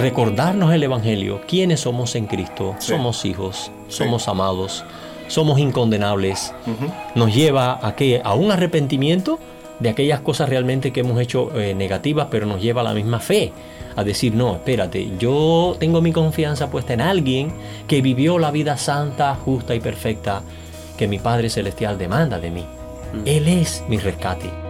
recordarnos el Evangelio, quiénes somos en Cristo, somos hijos, somos amados, somos incondenables, nos lleva a, qué? a un arrepentimiento de aquellas cosas realmente que hemos hecho eh, negativas, pero nos lleva a la misma fe, a decir, no, espérate, yo tengo mi confianza puesta en alguien que vivió la vida santa, justa y perfecta que mi Padre Celestial demanda de mí. Él es mi rescate.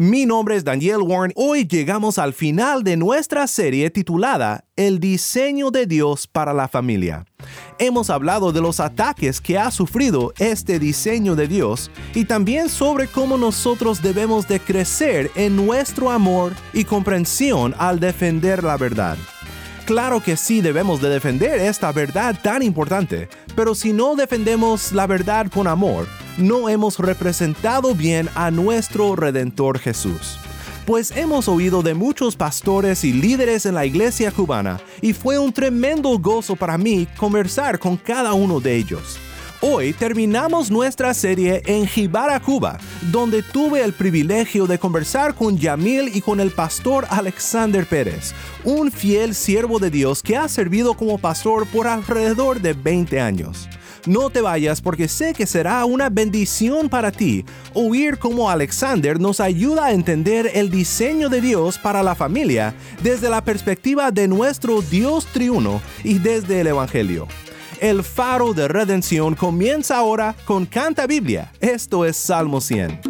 Mi nombre es Daniel Warren. Hoy llegamos al final de nuestra serie titulada El diseño de Dios para la familia. Hemos hablado de los ataques que ha sufrido este diseño de Dios y también sobre cómo nosotros debemos de crecer en nuestro amor y comprensión al defender la verdad. Claro que sí debemos de defender esta verdad tan importante, pero si no defendemos la verdad con amor, no hemos representado bien a nuestro Redentor Jesús. Pues hemos oído de muchos pastores y líderes en la iglesia cubana y fue un tremendo gozo para mí conversar con cada uno de ellos. Hoy terminamos nuestra serie en Jibara, Cuba, donde tuve el privilegio de conversar con Yamil y con el pastor Alexander Pérez, un fiel siervo de Dios que ha servido como pastor por alrededor de 20 años. No te vayas porque sé que será una bendición para ti oír cómo Alexander nos ayuda a entender el diseño de Dios para la familia desde la perspectiva de nuestro Dios triuno y desde el Evangelio. El faro de redención comienza ahora con Canta Biblia. Esto es Salmo 100.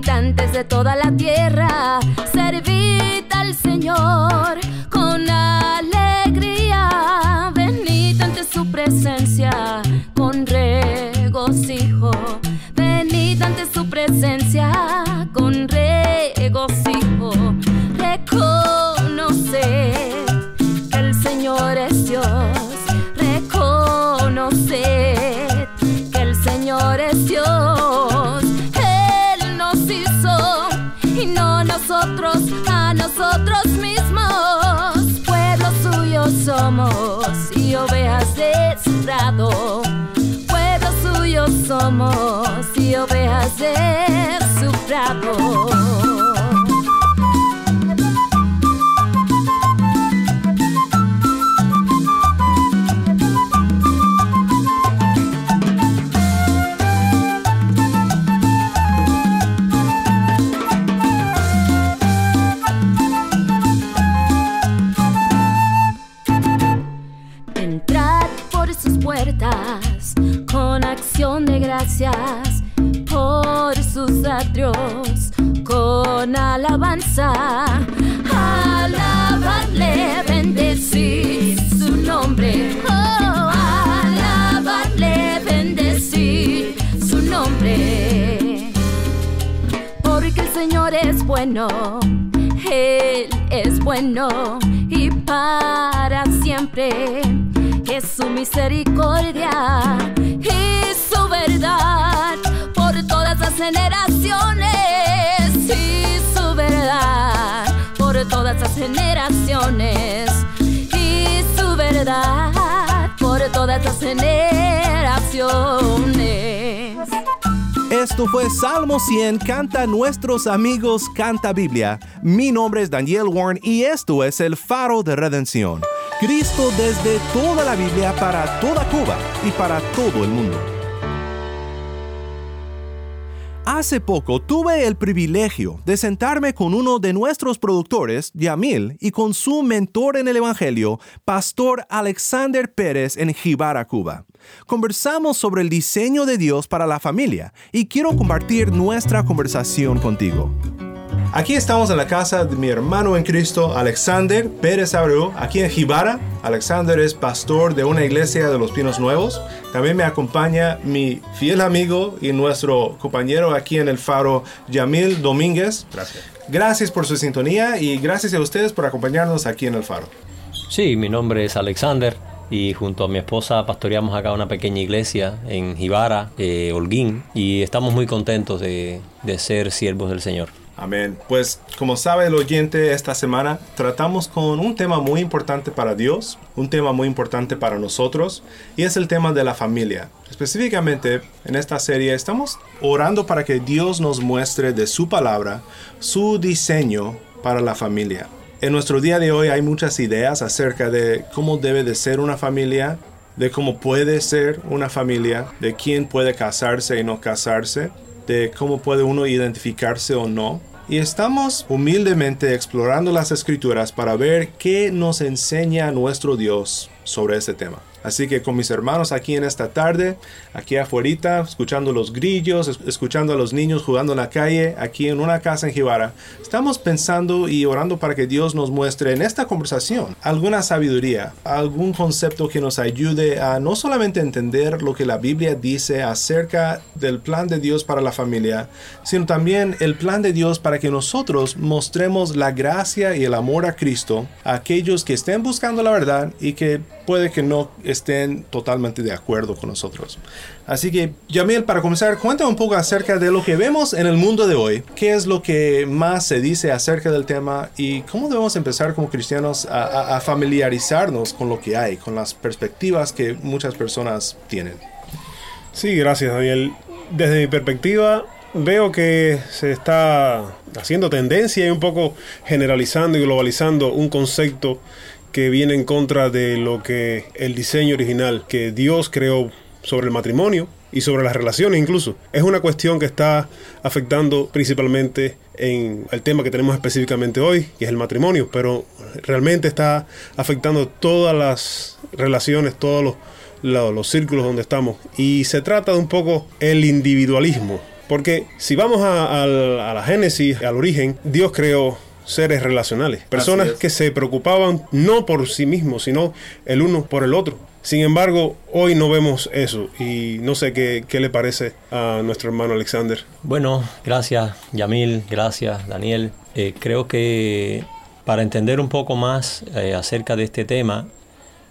De toda la tierra, servid al Señor con alegría, venid ante su presencia con regocijo, venid ante su presencia somos y ovejas de su prado. Alabanza. Alabarle, bendecir su nombre. Oh, alabarle, bendecir su nombre. Porque el Señor es bueno, Él es bueno y para siempre es su misericordia verdad por todas las generaciones generaciones y su verdad por todas las generaciones. Esto fue Salmo 100, canta nuestros amigos Canta Biblia. Mi nombre es Daniel Warren y esto es el faro de redención. Cristo desde toda la Biblia para toda Cuba y para todo el mundo. Hace poco tuve el privilegio de sentarme con uno de nuestros productores, Yamil, y con su mentor en el Evangelio, Pastor Alexander Pérez en Jibara, Cuba. Conversamos sobre el diseño de Dios para la familia y quiero compartir nuestra conversación contigo. Aquí estamos en la casa de mi hermano en Cristo, Alexander Pérez Abreu, aquí en Jibara. Alexander es pastor de una iglesia de los Pinos Nuevos. También me acompaña mi fiel amigo y nuestro compañero aquí en el faro, Yamil Domínguez. Gracias. Gracias por su sintonía y gracias a ustedes por acompañarnos aquí en el faro. Sí, mi nombre es Alexander y junto a mi esposa pastoreamos acá una pequeña iglesia en Jibara, eh, Holguín, y estamos muy contentos de, de ser siervos del Señor. Amén. Pues como sabe el oyente, esta semana tratamos con un tema muy importante para Dios, un tema muy importante para nosotros, y es el tema de la familia. Específicamente en esta serie estamos orando para que Dios nos muestre de su palabra su diseño para la familia. En nuestro día de hoy hay muchas ideas acerca de cómo debe de ser una familia, de cómo puede ser una familia, de quién puede casarse y no casarse, de cómo puede uno identificarse o no. Y estamos humildemente explorando las escrituras para ver qué nos enseña nuestro Dios sobre este tema. Así que con mis hermanos aquí en esta tarde, aquí afuera, escuchando los grillos, es- escuchando a los niños jugando en la calle, aquí en una casa en Jibara, estamos pensando y orando para que Dios nos muestre en esta conversación alguna sabiduría, algún concepto que nos ayude a no solamente entender lo que la Biblia dice acerca del plan de Dios para la familia, sino también el plan de Dios para que nosotros mostremos la gracia y el amor a Cristo a aquellos que estén buscando la verdad y que puede que no estén totalmente de acuerdo con nosotros. Así que, Yamil, para comenzar, cuéntame un poco acerca de lo que vemos en el mundo de hoy. ¿Qué es lo que más se dice acerca del tema y cómo debemos empezar como cristianos a, a- a familiarizarnos con lo que hay, con las perspectivas que muchas personas tienen? Sí, gracias Daniel. Desde mi perspectiva veo que se está haciendo tendencia y un poco generalizando y globalizando un concepto que viene en contra de lo que el diseño original que Dios creó sobre el matrimonio y sobre las relaciones incluso. Es una cuestión que está afectando principalmente en el tema que tenemos específicamente hoy, que es el matrimonio, pero realmente está afectando todas las relaciones, todos los, lo- los círculos donde estamos. Y se trata de un poco el individualismo. Porque si vamos a, a la génesis, al origen, Dios creó seres relacionales, personas es. que se preocupaban no por sí mismos, sino el uno por el otro. Sin embargo, hoy no vemos eso y no sé qué, qué le parece a nuestro hermano Alexander. Bueno, gracias Yamil, gracias Daniel. Eh, creo que para entender un poco más eh, acerca de este tema,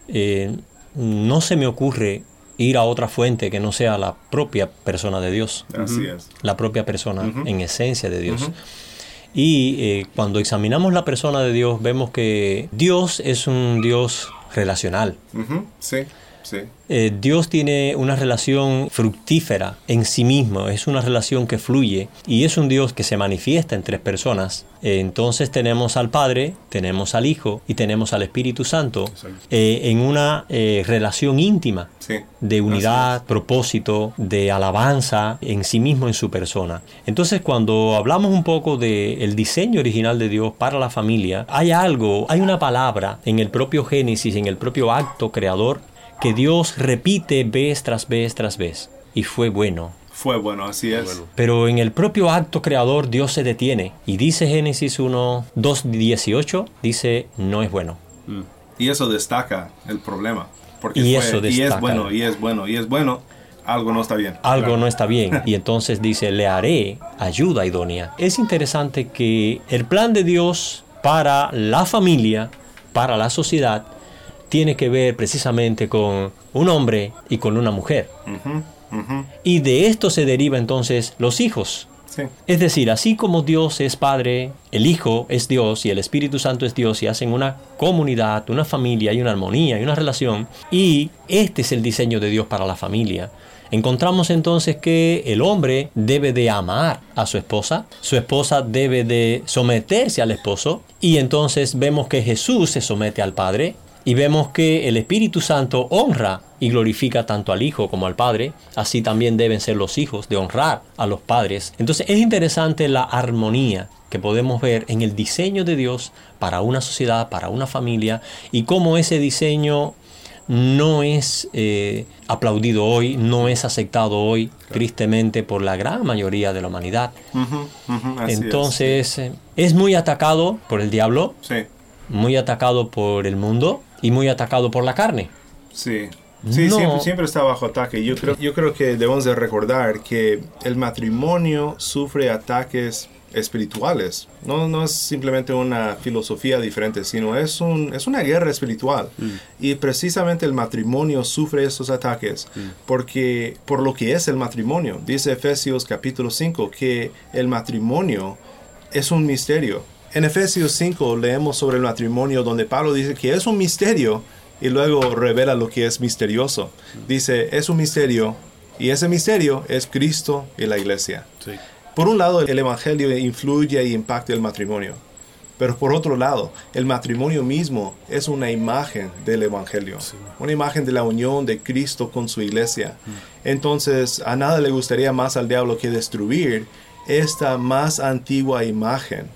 eh, no se me ocurre ir a otra fuente que no sea la propia persona de Dios, Así es. la propia persona en esencia de Dios. Y eh, cuando examinamos la persona de Dios, vemos que Dios es un Dios relacional. Sí, sí. Eh, Dios tiene una relación fructífera en sí mismo, es una relación que fluye y es un Dios que se manifiesta en tres personas. Eh, entonces tenemos al Padre, tenemos al Hijo y tenemos al Espíritu Santo eh, en una relación íntima Sí. de unidad, propósito, de alabanza en sí mismo, en su persona. Entonces, cuando hablamos un poco del diseño original de Dios para la familia, hay algo, hay una palabra en el propio Génesis, en el propio acto creador, que Dios repite vez tras vez tras vez. Y fue bueno. Fue bueno, así es. Pero en el propio acto creador Dios se detiene y dice Génesis 1, 2, 18, dice no es bueno. Y eso destaca el problema. Porque Y fue- eso y es destaca. bueno, y es bueno, y es bueno, algo no está bien. algo no está bien. Y entonces dice, le haré ayuda idónea. Es interesante que el plan de Dios para la familia, para la sociedad, tiene que ver precisamente con un hombre y con una mujer. Y de esto se deriva entonces los hijos. Sí. Es decir, así como Dios es Padre, el Hijo es Dios y el Espíritu Santo es Dios y hacen una comunidad, una familia y una armonía y una relación, y este es el diseño de Dios para la familia. Encontramos entonces que el hombre debe de amar a su esposa, su esposa debe de someterse al esposo, y entonces vemos que Jesús se somete al Padre, Y vemos que el Espíritu Santo honra y glorifica tanto al Hijo como al Padre, así también deben ser los hijos de honrar a los padres. Entonces es interesante la armonía que podemos ver en el diseño de Dios para una sociedad, para una familia, y cómo ese diseño no es eh, aplaudido hoy, no es aceptado hoy, tristemente, por la gran mayoría de la humanidad. Entonces, es, es, muy atacado por el diablo, sí. muy atacado por el mundo y muy atacado por la carne. Sí. Sí, siempre, siempre, está bajo ataque. Yo creo, yo creo que debemos de recordar que el matrimonio sufre ataques espirituales. No, no es simplemente una filosofía diferente, sino es, un, es una guerra espiritual. Mm. Y precisamente el matrimonio sufre esos ataques Mm. porque por lo que es el matrimonio. Dice Efesios capítulo 5 que el matrimonio es un misterio. En Efesios 5 leemos sobre el matrimonio donde Pablo dice que es un misterio y luego revela lo que es misterioso. Dice, es un misterio y ese misterio es Cristo y la iglesia. Sí. Por un lado, el Evangelio influye y impacta el matrimonio. Pero por otro lado, el matrimonio mismo es una imagen del Evangelio, una imagen de la unión de Cristo con su iglesia. Entonces, a nada le gustaría más al diablo que destruir esta más antigua imagen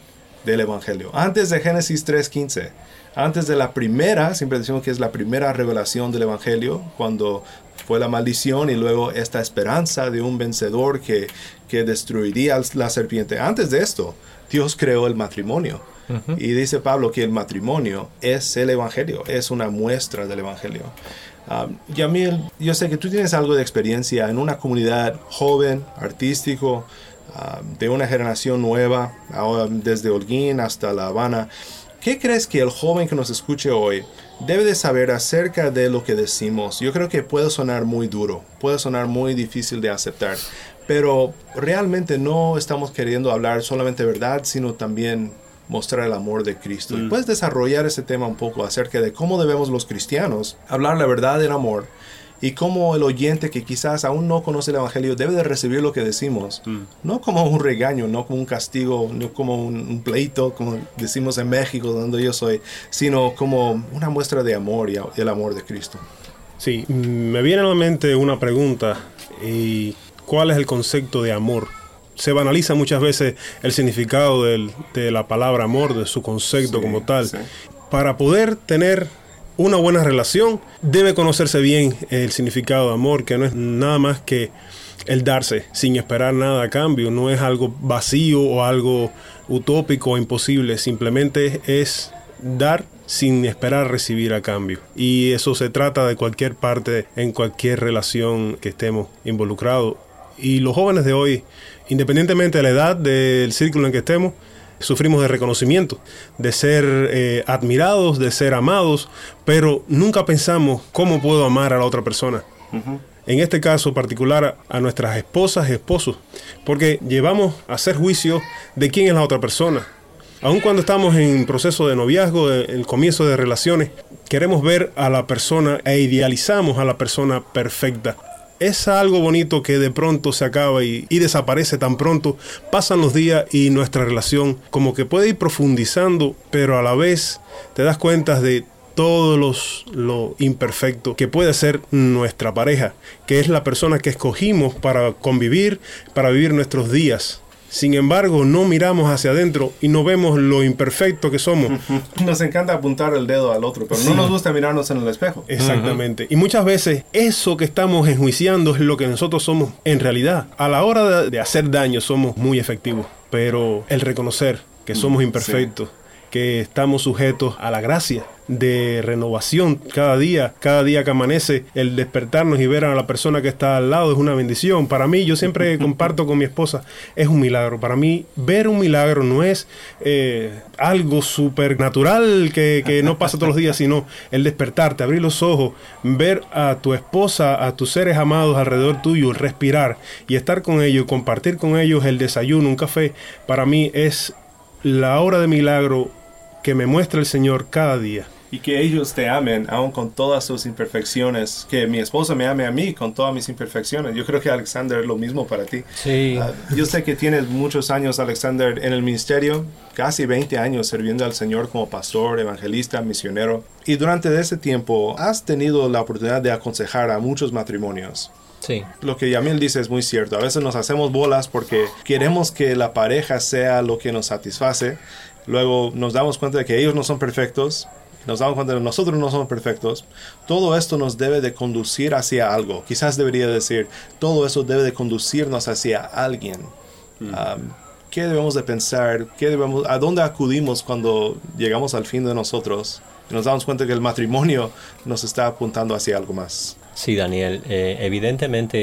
del Evangelio. Antes de Génesis 3.15, antes de la primera, siempre decimos que es la primera revelación del Evangelio, cuando fue la maldición y luego esta esperanza de un vencedor que, que destruiría la serpiente. Antes de esto, Dios creó el matrimonio. Y dice Pablo que el matrimonio es el Evangelio, es una muestra del Evangelio. Um, Yamil, yo sé que tú tienes algo de experiencia en una comunidad joven, artístico, um, de una generación nueva, ahora desde Holguín hasta La Habana. ¿Qué crees que el joven que nos escuche hoy debe de saber acerca de lo que decimos? Yo creo que puede sonar muy duro, puede sonar muy difícil de aceptar, pero realmente no estamos queriendo hablar solamente verdad, sino también mostrar el amor de Cristo. ¿Y puedes desarrollar ese tema un poco acerca de cómo debemos los cristianos hablar la verdad del amor y cómo el oyente que quizás aún no conoce el Evangelio debe de recibir lo que decimos, no como un regaño, no como un castigo, no como un, un pleito, como decimos en México, donde yo soy, sino como una muestra de amor y a- el amor de Cristo. Sí, mm, me viene a la mente una pregunta. ¿Y cuál es el concepto de amor? Se banaliza muchas veces el significado del- de la palabra amor, de su concepto como tal. Para poder tener una buena relación, debe conocerse bien el significado de amor, que no es nada más que el darse sin esperar nada a cambio. No es algo vacío o algo utópico o imposible. Simplemente es dar sin esperar recibir a cambio. Y eso se trata de cualquier parte, en cualquier relación que estemos involucrados. Y los jóvenes de hoy, independientemente de la edad, del círculo en que estemos, sufrimos de reconocimiento, de ser eh, admirados, de ser amados, pero nunca pensamos cómo puedo amar a la otra persona. En este caso particular a nuestras esposas y esposos, porque llevamos a hacer juicio de quién es la otra persona. Aun cuando estamos en proceso de noviazgo, el comienzo de relaciones, queremos ver a la persona e idealizamos a la persona perfecta. Es algo bonito que de pronto se acaba y, desaparece tan pronto. Pasan los días y nuestra relación como que puede ir profundizando, pero a la vez te das cuenta de todo los, lo imperfecto que puede ser nuestra pareja, que es la persona que escogimos para convivir, para vivir nuestros días. Sin embargo, no miramos hacia adentro y no vemos lo imperfecto que somos. Nos encanta apuntar el dedo al otro, pero Sí. no nos gusta mirarnos en el espejo. Exactamente. Y muchas veces eso que estamos enjuiciando es lo que nosotros somos en realidad. A la hora de, de hacer daño somos muy efectivos, pero el reconocer que somos imperfectos, que estamos sujetos a la gracia de renovación cada día, cada día que amanece, el despertarnos y ver a la persona que está al lado es una bendición. Para mí, yo siempre comparto con mi esposa, es un milagro. Para mí, ver un milagro no es eh, algo supernatural que, que no pasa todos los días, sino el despertarte, abrir los ojos, ver a tu esposa, a tus seres amados alrededor tuyo, respirar y estar con ellos, compartir con ellos el desayuno, un café, para mí es la hora de milagro que me muestra el Señor cada día. y que ellos te amen aún con todas sus imperfecciones, que mi esposa me ame a mí con todas mis imperfecciones. Yo creo que Alexander es lo mismo para ti. Sí. Ah, yo sé que tienes muchos años, Alexander, en el ministerio, casi 20 años sirviendo al Señor como pastor, evangelista, misionero. Y durante ese tiempo has tenido la oportunidad de aconsejar a muchos matrimonios. Sí. Lo que Yamil dice es muy cierto. A veces nos hacemos bolas porque queremos que la pareja sea lo que nos satisface. Luego nos damos cuenta de que ellos no son perfectos. Nos damos cuenta de que nosotros no somos perfectos. Todo esto nos debe de conducir hacia algo. Quizás debería decir, todo eso debe de conducirnos hacia alguien. Um, ¿Qué debemos de pensar? ¿Qué debemos, ¿A dónde acudimos cuando llegamos al fin de nosotros? Y nos damos cuenta que el matrimonio nos está apuntando hacia algo más. Sí, Daniel, eh, evidentemente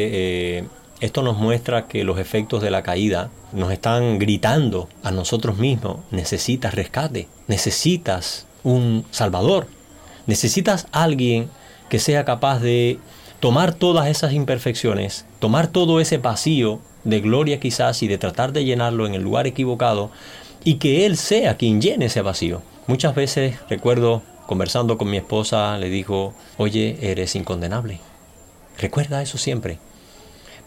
eh, esto nos muestra que los efectos de la caída nos están gritando a nosotros mismos, necesitas rescate, necesitas un salvador, necesitas alguien que sea capaz de tomar todas esas imperfecciones, tomar todo ese vacío de gloria quizás y de tratar de llenarlo en el lugar equivocado y que Él sea quien llene ese vacío. Muchas veces recuerdo conversando con mi esposa, le dijo, oye, eres incondenable. Recuerda eso siempre.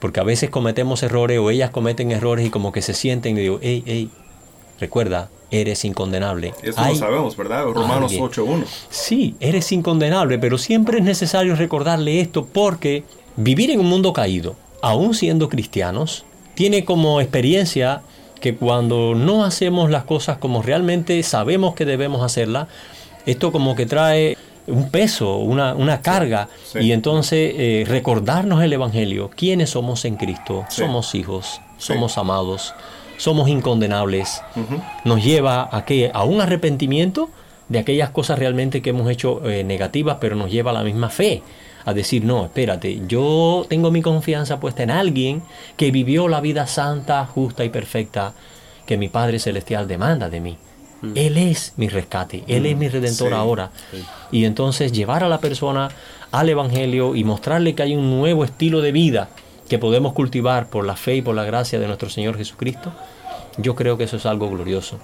Porque a veces cometemos errores o ellas cometen errores y como que se sienten y digo, hey, hey, recuerda, eres incondenable. Eso lo sabemos, ¿verdad? Romanos alguien. 8.1. Sí, eres incondenable, pero siempre es necesario recordarle esto porque vivir en un mundo caído, aún siendo cristianos, tiene como experiencia que cuando no hacemos las cosas como realmente sabemos que debemos hacerlas, esto como que trae un peso, una, una carga, Sí. y entonces eh, recordarnos el Evangelio, quiénes somos en Cristo, Sí. somos hijos, somos amados, somos incondenables, nos lleva a que a un arrepentimiento de aquellas cosas realmente que hemos hecho eh, negativas, pero nos lleva a la misma fe. A decir, no, espérate, yo tengo mi confianza puesta en alguien que vivió la vida santa, justa y perfecta que mi Padre Celestial demanda de mí. Él es mi rescate, Él es mi redentor Sí, ahora. Y entonces llevar a la persona al Evangelio y mostrarle que hay un nuevo estilo de vida que podemos cultivar por la fe y por la gracia de nuestro Señor Jesucristo, yo creo que eso es algo glorioso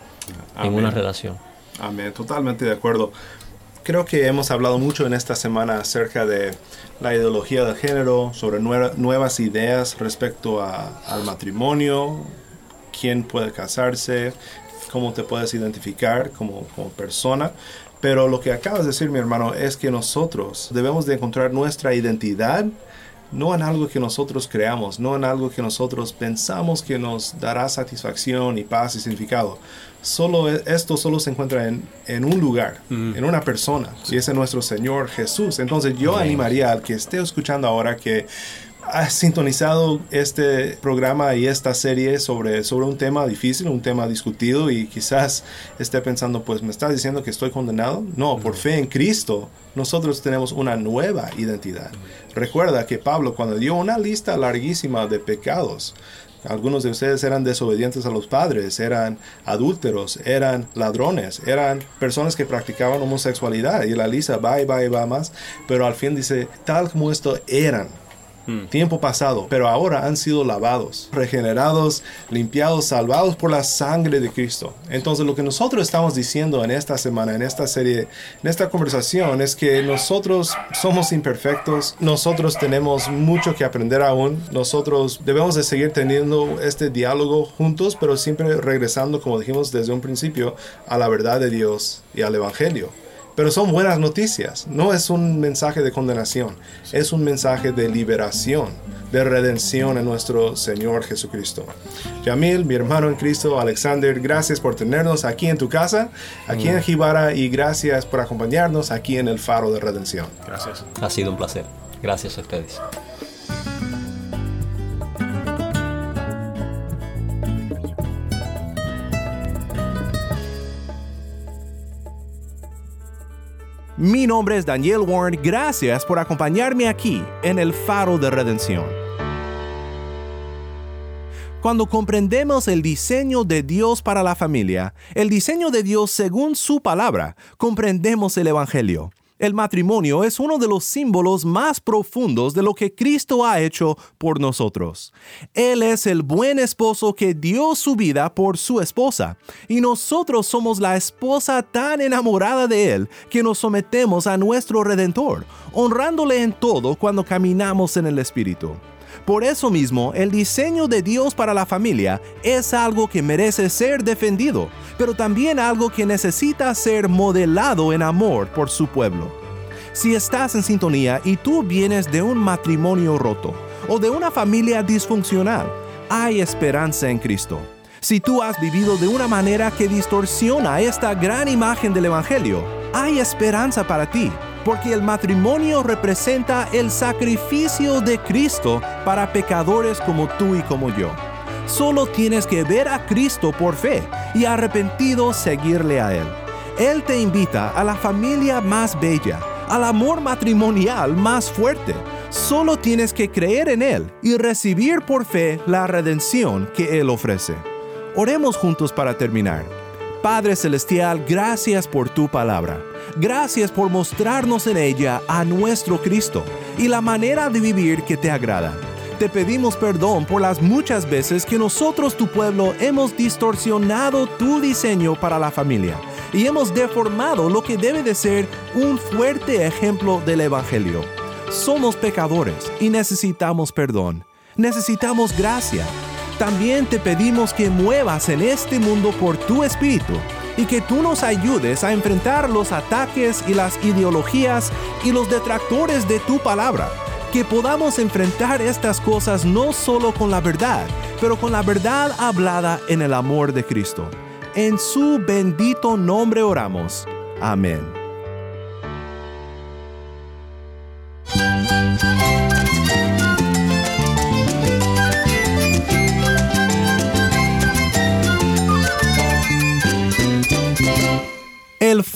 en una relación. Amén, totalmente de acuerdo. Creo que hemos hablado mucho en esta semana acerca de la ideología del género, sobre nueva- nuevas ideas respecto a- al matrimonio, quién puede casarse, cómo te puedes identificar como, como persona. Pero lo que acabas de decir, mi hermano, es que nosotros debemos de encontrar nuestra identidad no en algo que nosotros creamos, no en algo que nosotros pensamos que nos dará satisfacción y paz y significado. Solo e- esto solo se encuentra en, en un lugar, en una persona, y es nuestro Señor Jesús. Entonces yo animaría al que esté escuchando ahora que ha sintonizado este programa y esta serie sobre, sobre un tema difícil, un tema discutido y quizás esté pensando, pues me estás diciendo que estoy condenado. No, por fe en Cristo nosotros tenemos una nueva identidad. Recuerda que Pablo cuando dio una lista larguísima de pecados, algunos de ustedes eran desobedientes a los padres, eran adúlteros, eran ladrones, eran personas que practicaban homosexualidad y la lista va y va y va más, pero al fin dice, tal como esto eran, tiempo pasado, pero ahora han sido lavados, regenerados, limpiados, salvados por la sangre de Cristo. Entonces lo que nosotros estamos diciendo en esta semana, en esta serie, en esta conversación, es que nosotros somos imperfectos, nosotros tenemos mucho que aprender aún, nosotros debemos de seguir teniendo este diálogo juntos, pero siempre regresando, como dijimos desde un principio, a la verdad de Dios y al Evangelio. Pero son buenas noticias. No es un mensaje de condenación. Es un mensaje de liberación, de redención en nuestro Señor Jesucristo. Yamil, mi hermano en Cristo, Alexander, gracias por tenernos aquí en tu casa, aquí en Jibara, y gracias por acompañarnos aquí en el Faro de Redención. Gracias. Ha sido un placer. Gracias a ustedes. Mi nombre es Daniel Warren. Gracias por acompañarme aquí en el Faro de Redención. Cuando comprendemos el diseño de Dios para la familia, el diseño de Dios según su palabra, comprendemos el Evangelio. El matrimonio es uno de los símbolos más profundos de lo que Cristo ha hecho por nosotros. Él es el buen esposo que dio su vida por su esposa, y nosotros somos la esposa tan enamorada de Él que nos sometemos a nuestro Redentor, honrándole en todo cuando caminamos en el Espíritu. Por eso mismo, el diseño de Dios para la familia es algo que merece ser defendido, pero también algo que necesita ser modelado en amor por su pueblo. Si estás en sintonía y tú vienes de un matrimonio roto o de una familia disfuncional, hay esperanza en Cristo. Si tú has vivido de una manera que distorsiona esta gran imagen del Evangelio, hay esperanza para ti porque el matrimonio representa el sacrificio de Cristo para pecadores como tú y como yo. Solo tienes que ver a Cristo por fe y arrepentido seguirle a Él. Él te invita a la familia más bella, al amor matrimonial más fuerte. Solo tienes que creer en Él y recibir por fe la redención que Él ofrece. Oremos juntos para terminar. Padre Celestial, gracias por tu palabra. Gracias por mostrarnos en ella a nuestro Cristo y la manera de vivir que te agrada. Te pedimos perdón por las muchas veces que nosotros, tu pueblo, hemos distorsionado tu diseño para la familia y hemos deformado lo que debe de ser un fuerte ejemplo del Evangelio. Somos pecadores y necesitamos perdón. Necesitamos gracia. También te pedimos que muevas en este mundo por tu espíritu y que tú nos ayudes a enfrentar los ataques y las ideologías y los detractores de tu palabra. Que podamos enfrentar estas cosas no solo con la verdad, pero con la verdad hablada en el amor de Cristo. En su bendito nombre oramos. Amén.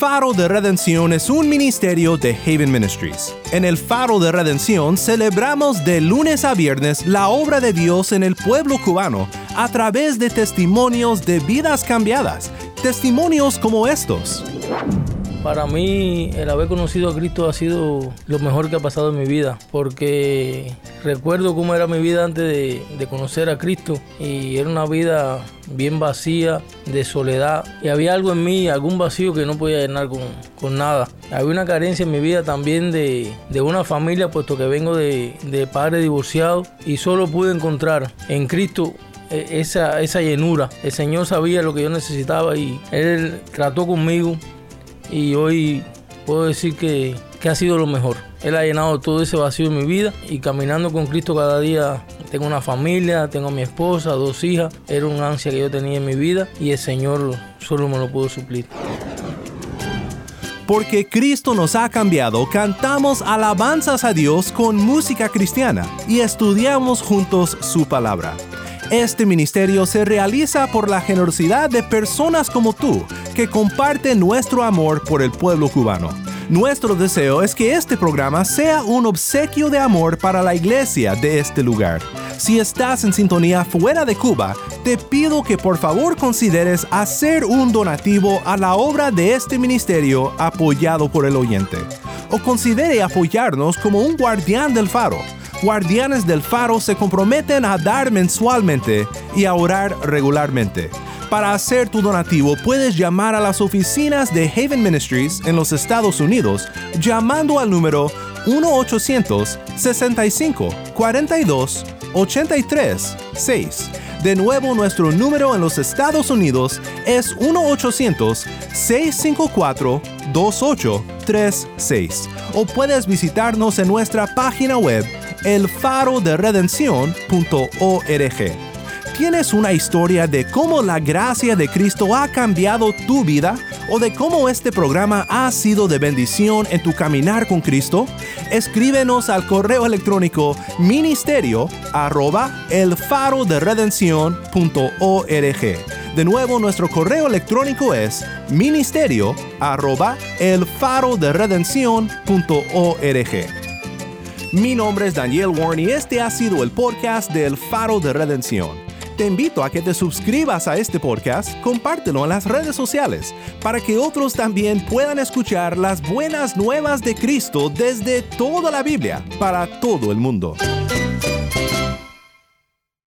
Faro de Redención es un ministerio de Haven Ministries. En el Faro de Redención celebramos de lunes a viernes la obra de Dios en el pueblo cubano a través de testimonios de vidas cambiadas, testimonios como estos. Para mí el haber conocido a Cristo ha sido lo mejor que ha pasado en mi vida, porque recuerdo cómo era mi vida antes de, conocer a Cristo y era una vida bien vacía, de soledad, y había algo en mí, algún vacío que no podía llenar con, nada. Había una carencia en mi vida también de, una familia, puesto que vengo de, de padre divorciado y solo pude encontrar en Cristo e, esa, esa llenura. El Señor sabía lo que yo necesitaba y Él trató conmigo y hoy puedo decir que, ha sido lo mejor. Él ha llenado todo ese vacío en mi vida y caminando con Cristo cada día tengo una familia, tengo a mi esposa, dos hijas. Era un ansia que yo tenía en mi vida y el Señor solo me lo pudo suplir. Porque Cristo nos ha cambiado, cantamos alabanzas a Dios con música cristiana y estudiamos juntos su palabra. Este ministerio se realiza por la generosidad de personas como tú que comparten nuestro amor por el pueblo cubano. Nuestro deseo es que este programa sea un obsequio de amor para la iglesia de este lugar. Si estás en sintonía fuera de Cuba, te pido que por favor consideres hacer un donativo a la obra de este ministerio apoyado por el oyente. O considere apoyarnos como un guardián del faro guardianes del faro se comprometen a dar mensualmente y a orar regularmente. Para hacer tu donativo puedes llamar a las oficinas de Haven Ministries en los Estados Unidos llamando al número 1-800-65-42-83-6. De nuevo, nuestro número en los Estados Unidos es 1-800-654-2836. O puedes visitarnos en nuestra página web elfaroderedención.org. ¿Tienes una historia de cómo la gracia de Cristo ha cambiado tu vida o de cómo este programa ha sido de bendición en tu caminar con Cristo? Escríbenos al correo electrónico ministerio arroba. De nuevo, nuestro correo electrónico es ministerio arroba elfaroderedención.org. Mi nombre es Daniel Warren y este ha sido el podcast del Faro de Redención. Te invito a que te suscribas a este podcast, compártelo en las redes sociales, para que otros también puedan escuchar las buenas nuevas de Cristo desde toda la Biblia, para todo el mundo.